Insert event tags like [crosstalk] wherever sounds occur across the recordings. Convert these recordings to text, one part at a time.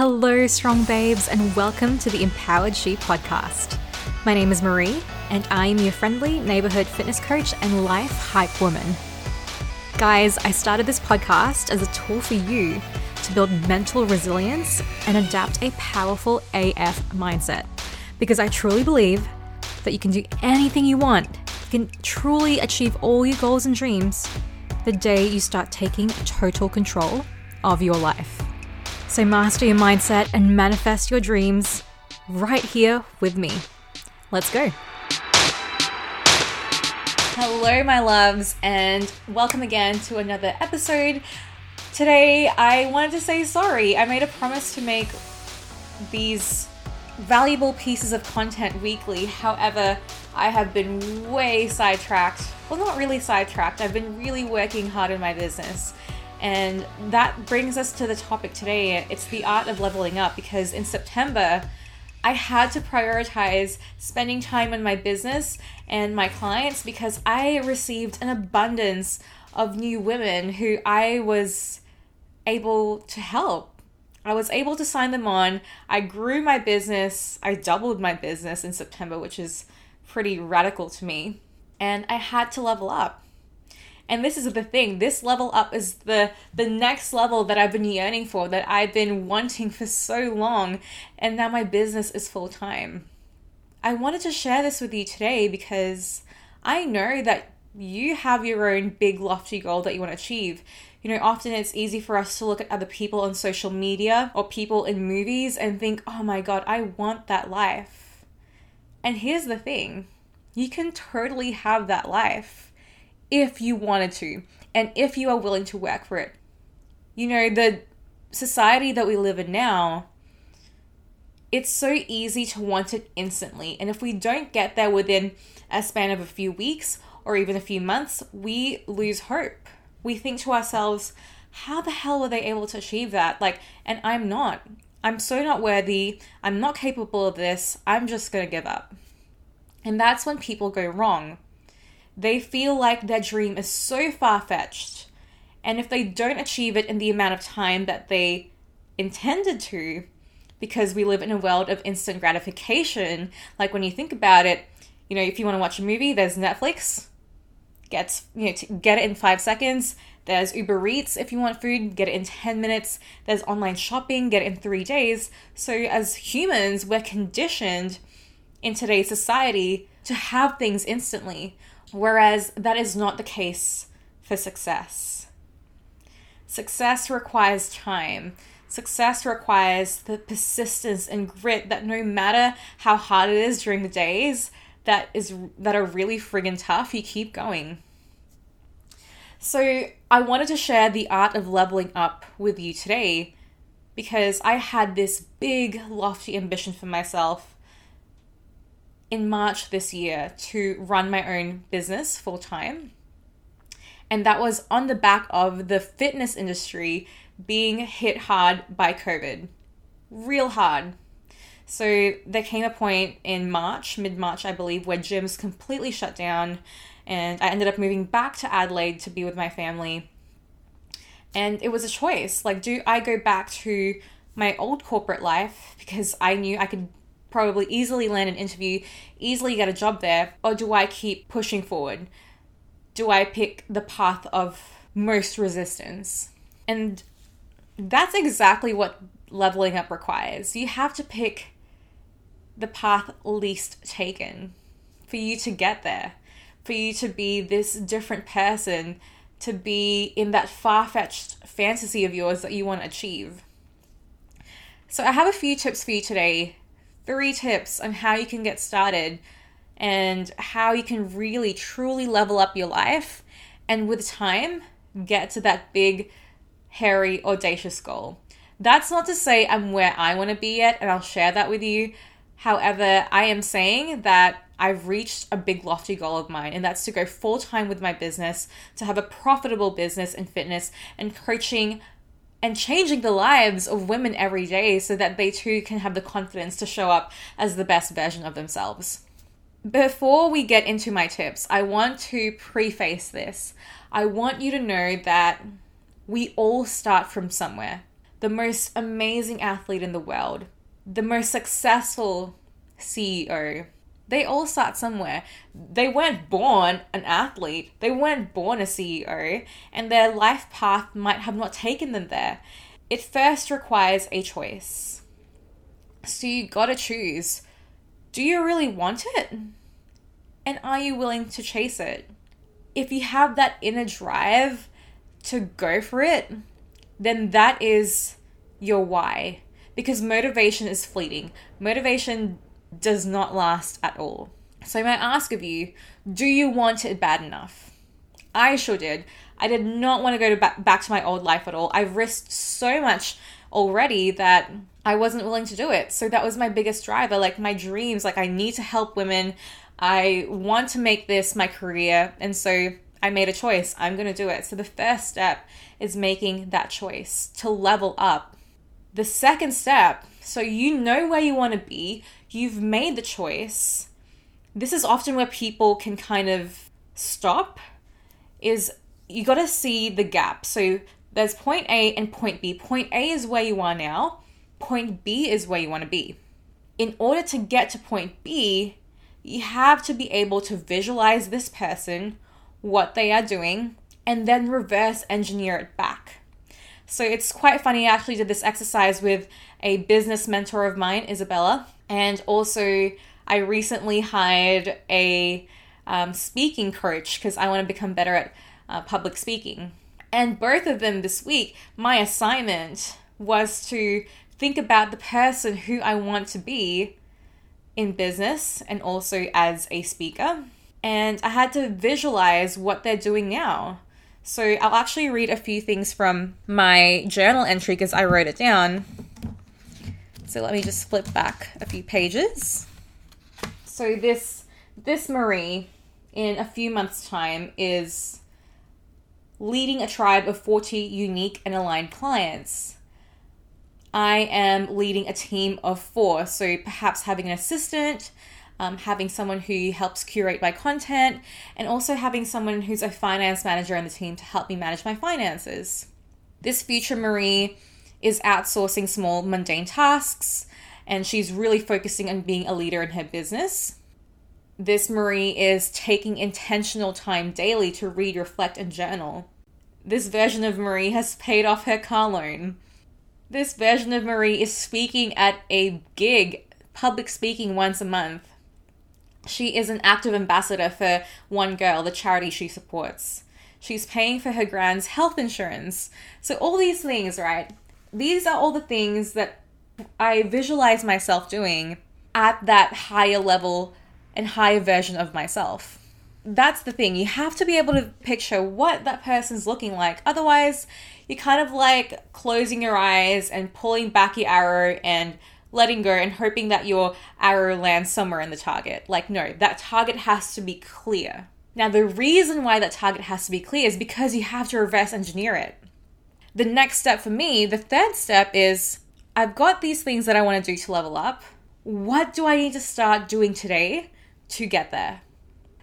Hello, strong babes, and welcome to the Empowered She podcast. My name is Marie, and I am your friendly neighborhood fitness coach and life hype woman. Guys, I started this podcast as a tool for you to build mental resilience and adapt a powerful AF mindset because I truly believe that you can do anything you want. You can truly achieve all your goals and dreams the day you start taking total control of your life. So, master your mindset and manifest your dreams right here with me. Let's go. Hello, my loves, and welcome again to another episode. Today, I wanted to say sorry. I made a promise to make these valuable pieces of content weekly. However, I have been way sidetracked. Well, not really sidetracked. I've been really working hard in my business. And that brings us to the topic today. It's the art of leveling up because in September, I had to prioritize spending time on my business and my clients because I received an abundance of new women who I was able to help I was able to sign them on. I grew my business. I doubled my business in September, which is pretty radical to me. And I had to level up. And this is the thing. This level up is the the next level that I've been yearning for, that I've been wanting for so long, and now my business is full time. I wanted to share this with you today because I know that you have your own big lofty goal that you want to achieve. You know, often it's easy for us to look at other people on social media or people in movies and think, oh my god, I want that life. And here's the thing you can totally have that life if you wanted to and if you are willing to work for it. You know, the society that we live in now, it's so easy to want it instantly. And if we don't get there within a span of a few weeks or even a few months, we lose hope we think to ourselves, how the hell were they able to achieve that? Like, and I'm not. I'm so not worthy. I'm not capable of this. I'm just going to give up. And that's when people go wrong. They feel like their dream is so far fetched. And if they don't achieve it in the amount of time that they intended to, because we live in a world of instant gratification, like when you think about it, you know, if you want to watch a movie, there's Netflix, gets you know get it in five seconds. There's Uber Eats if you want food, get it in 10 minutes. There's online shopping, get it in three days. So, as humans, we're conditioned in today's society to have things instantly, whereas that is not the case for success. Success requires time. Success requires the persistence and grit that no matter how hard it is during the days, that is that are really friggin' tough, you keep going. So, I wanted to share the art of leveling up with you today because I had this big, lofty ambition for myself in March this year to run my own business full time. And that was on the back of the fitness industry being hit hard by COVID. Real hard. So there came a point in March, mid March, I believe, where gyms completely shut down, and I ended up moving back to Adelaide to be with my family. And it was a choice like, do I go back to my old corporate life because I knew I could probably easily land an interview, easily get a job there, or do I keep pushing forward? Do I pick the path of most resistance? And that's exactly what leveling up requires. You have to pick the path least taken for you to get there, for you to be this different person, to be in that far fetched fantasy of yours that you want to achieve. So, I have a few tips for you today three tips on how you can get started and how you can really truly level up your life and with time get to that big, hairy, audacious goal. That's not to say I'm where I want to be yet, and I'll share that with you. However, I am saying that I've reached a big lofty goal of mine, and that's to go full time with my business, to have a profitable business in fitness and coaching and changing the lives of women every day so that they too can have the confidence to show up as the best version of themselves. Before we get into my tips, I want to preface this. I want you to know that we all start from somewhere. the most amazing athlete in the world, the most successful CEO, they all start somewhere. They weren't born an athlete, they weren't born a CEO, and their life path might have not taken them there. It first requires a choice. So you gotta choose do you really want it? And are you willing to chase it? If you have that inner drive to go for it, then that is your why. Because motivation is fleeting. Motivation does not last at all. So I might ask of you, do you want it bad enough? I sure did. I did not want to go to back, back to my old life at all. I've risked so much already that I wasn't willing to do it. So that was my biggest driver, like my dreams, like I need to help women. I want to make this my career. And so I made a choice. I'm going to do it. So the first step is making that choice to level up. The second step, so you know where you want to be, you've made the choice. This is often where people can kind of stop is you got to see the gap. So there's point A and point B. Point A is where you are now. Point B is where you want to be. In order to get to point B, you have to be able to visualize this person, what they are doing, and then reverse engineer it back. So it's quite funny. I actually did this exercise with a business mentor of mine, Isabella, and also I recently hired a um, speaking coach because I want to become better at uh, public speaking. And both of them this week, my assignment was to think about the person who I want to be in business and also as a speaker. And I had to visualize what they're doing now. So I'll actually read a few things from my journal entry because I wrote it down. So let me just flip back a few pages. So this this Marie in a few months time is leading a tribe of 40 unique and aligned clients. I am leading a team of 4, so perhaps having an assistant, um, having someone who helps curate my content, and also having someone who's a finance manager on the team to help me manage my finances. This future Marie is outsourcing small, mundane tasks, and she's really focusing on being a leader in her business. This Marie is taking intentional time daily to read, reflect, and journal. This version of Marie has paid off her car loan. This version of Marie is speaking at a gig, public speaking once a month. She is an active ambassador for One Girl, the charity she supports. She's paying for her grand's health insurance. So, all these things, right? These are all the things that I visualize myself doing at that higher level and higher version of myself. That's the thing. You have to be able to picture what that person's looking like. Otherwise, you're kind of like closing your eyes and pulling back your arrow and letting go and hoping that your arrow lands somewhere in the target. Like, no, that target has to be clear. Now, the reason why that target has to be clear is because you have to reverse engineer it. The next step for me, the third step is I've got these things that I want to do to level up. What do I need to start doing today to get there?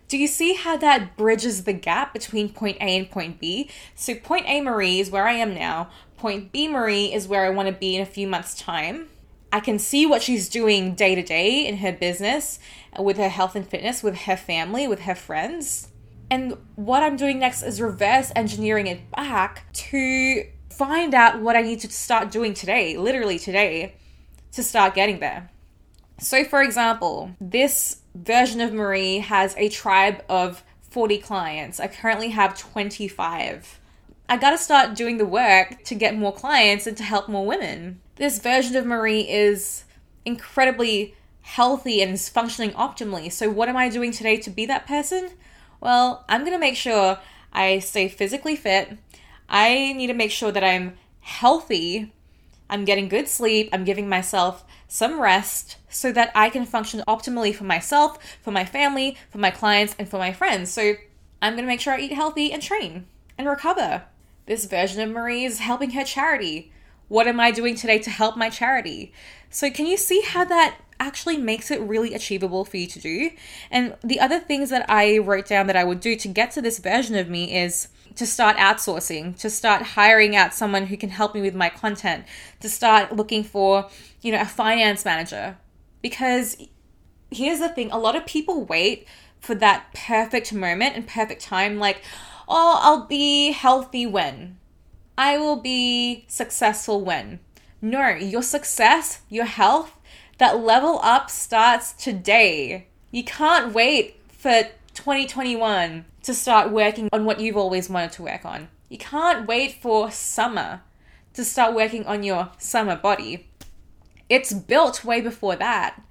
Do you see how that bridges the gap between point A and point B? So, point A Marie is where I am now. Point B Marie is where I want to be in a few months' time. I can see what she's doing day to day in her business, uh, with her health and fitness, with her family, with her friends. And what I'm doing next is reverse engineering it back to find out what I need to start doing today, literally today, to start getting there. So, for example, this version of Marie has a tribe of 40 clients. I currently have 25. I gotta start doing the work to get more clients and to help more women this version of Marie is incredibly healthy and is functioning optimally. So, what am I doing today to be that person? Well, I'm to make sure I stay physically fit. I need to make sure that I'm healthy. I'm getting good sleep. I'm giving myself some rest so that I can function optimally for myself, for my family, for my clients, and for my friends. So, I'm to make sure I eat healthy and train and recover. This version of Marie is helping her charity. What am I doing today to help my charity? So, can you see how that actually makes it really achievable for you to do. And the other things that I wrote down that I would do to get to this version of me is to start outsourcing, to start hiring out someone who can help me with my content, to start looking for, you know, a finance manager. Because here's the thing a lot of people wait for that perfect moment and perfect time, like, oh, I'll be healthy when. I will be successful when. No, your success, your health, that level up starts today. You can't wait for 2021 to start working on what you've always wanted to work on. You can't wait for summer to start working on your summer body. It's built way before that.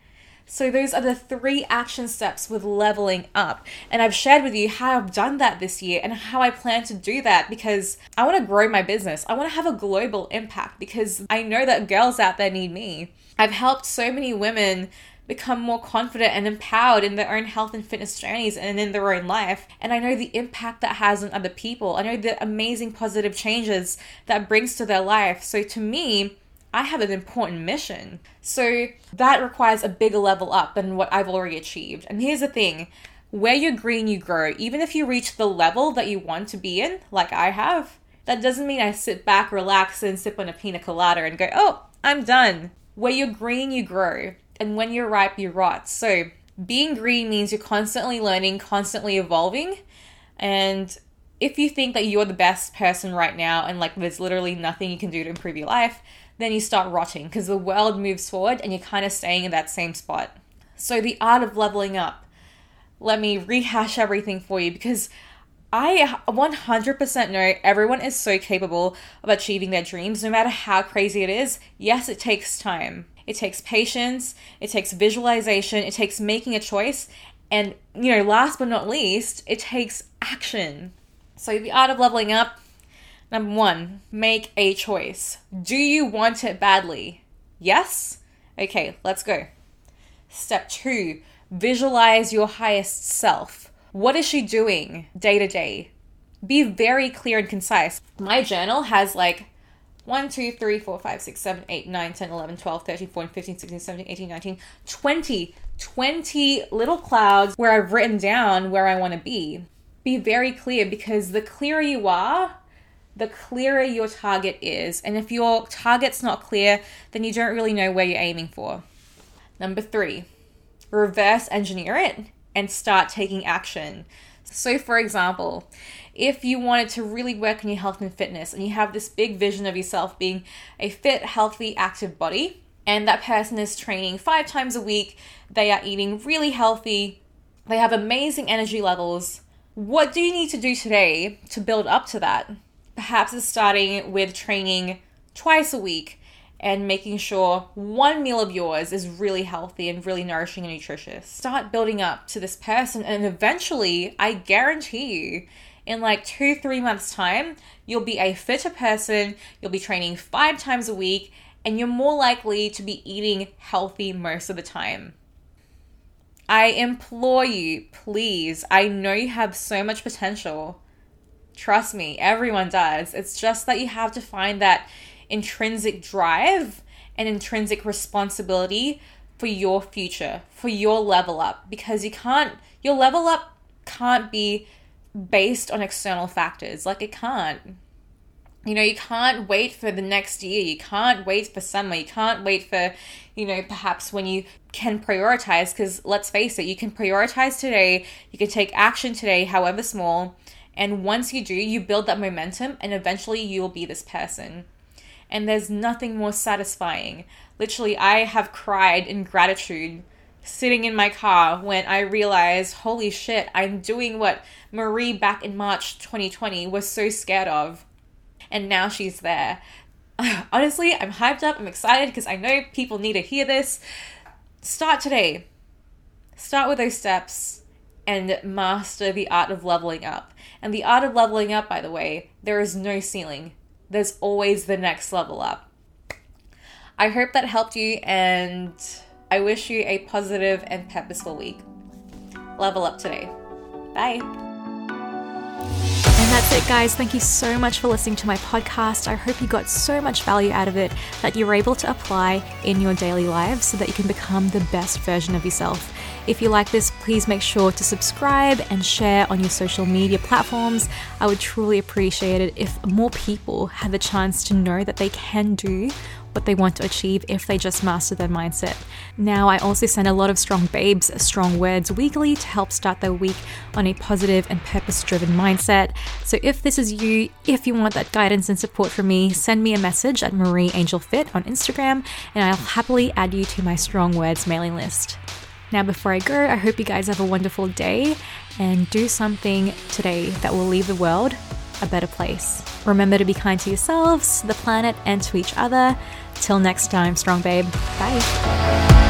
So, those are the three action steps with leveling up. And I've shared with you how I've done that this year and how I plan to do that because I want to grow my business. I want to have a global impact because I know that girls out there need me. I've helped so many women become more confident and empowered in their own health and fitness journeys and in their own life. And I know the impact that has on other people. I know the amazing positive changes that brings to their life. So to me, I have an important mission. So that requires a bigger level up than what I've already achieved. And here's the thing where you're green, you grow. Even if you reach the level that you want to be in, like I have, that doesn't mean I sit back, relax, and sip on a pina colada and go, oh, I'm done. Where you're green, you grow. And when you're ripe, you rot. So being green means you're constantly learning, constantly evolving. And if you think that you're the best person right now and like there's literally nothing you can do to improve your life, then you start rotting because the world moves forward and you're kind of staying in that same spot. So, the art of leveling up. Let me rehash everything for you because I 100% know everyone is so capable of achieving their dreams, no matter how crazy it is. Yes, it takes time. It takes patience, it takes visualization, it takes making a choice, and, you know, last but not least, it takes action. So, the art of leveling up Number one, make a choice. Do you want it badly? Yes? Okay, let's go. Step two, visualize your highest self. What is she doing day to day? Be very clear and concise. My journal has like 1, 2, 3, 4, 5, 6, 7, 8, 9, 10, 11, 12, 13, 14, 15, 16, 17, 18, 19, 20, 20 little clouds where I've written down where I want to be. Be very clear because the clearer you are, the clearer your target is. And if your target's not clear, then you don't really know where you're aiming for. Number three, reverse engineer it and start taking action. So, for example, if you wanted to really work on your health and fitness and you have this big vision of yourself being a fit, healthy, active body, and that person is training five times a week, they are eating really healthy, they have amazing energy levels, what do you need to do today to build up to that? Perhaps it's starting with training twice a week and making sure one meal of yours is really healthy and really nourishing and nutritious. Start building up to this person, and eventually, I guarantee you, in like two, three months' time, you'll be a fitter person, you'll be training five times a week, and you're more likely to be eating healthy most of the time. I implore you, please, I know you have so much potential Trust me, everyone does. It's just that you have to find that intrinsic drive and intrinsic responsibility for your future, for your level up, because you can't, your level up can't be based on external factors. Like it can't. You know, you can't wait for the next year. You can't wait for summer. You can't wait for, you know, perhaps when you can prioritize, because let's face it, you can prioritize today, you can take action today, however small, and once you do, you build that momentum, and eventually you will be this person. And there's nothing more satisfying. Literally, I have cried in gratitude sitting in my car when I realized, holy shit, I'm doing what Marie back in March 2020 was so scared of. And now she's there. [sighs] Honestly, I'm hyped up. I'm excited because I know people need to hear this. Start today. Start with those steps and master the art of leveling up. And the art of leveling up, by the way, there is no ceiling. There's always the next level up. I hope that helped you, and I wish you a positive and purposeful week. Level up today. Bye. And that's it guys. Thank you so much for listening to my podcast. I hope you got so much value out of it that you're able to apply in your daily lives so that you can become the best version of yourself. If you like this, please make sure to subscribe and share on your social media platforms. I would truly appreciate it if more people had the chance to know that they can do what they want to achieve if they just master their mindset. Now, I also send a lot of strong babes strong words weekly to help start their week on a positive and purpose driven mindset. So, if this is you, if you want that guidance and support from me, send me a message at Marie Angel Fit on Instagram, and I'll happily add you to my strong words mailing list. Now, before I go, I hope you guys have a wonderful day and do something today that will leave the world a better place. Remember to be kind to yourselves, the planet, and to each other. Till next time, strong babe. Bye.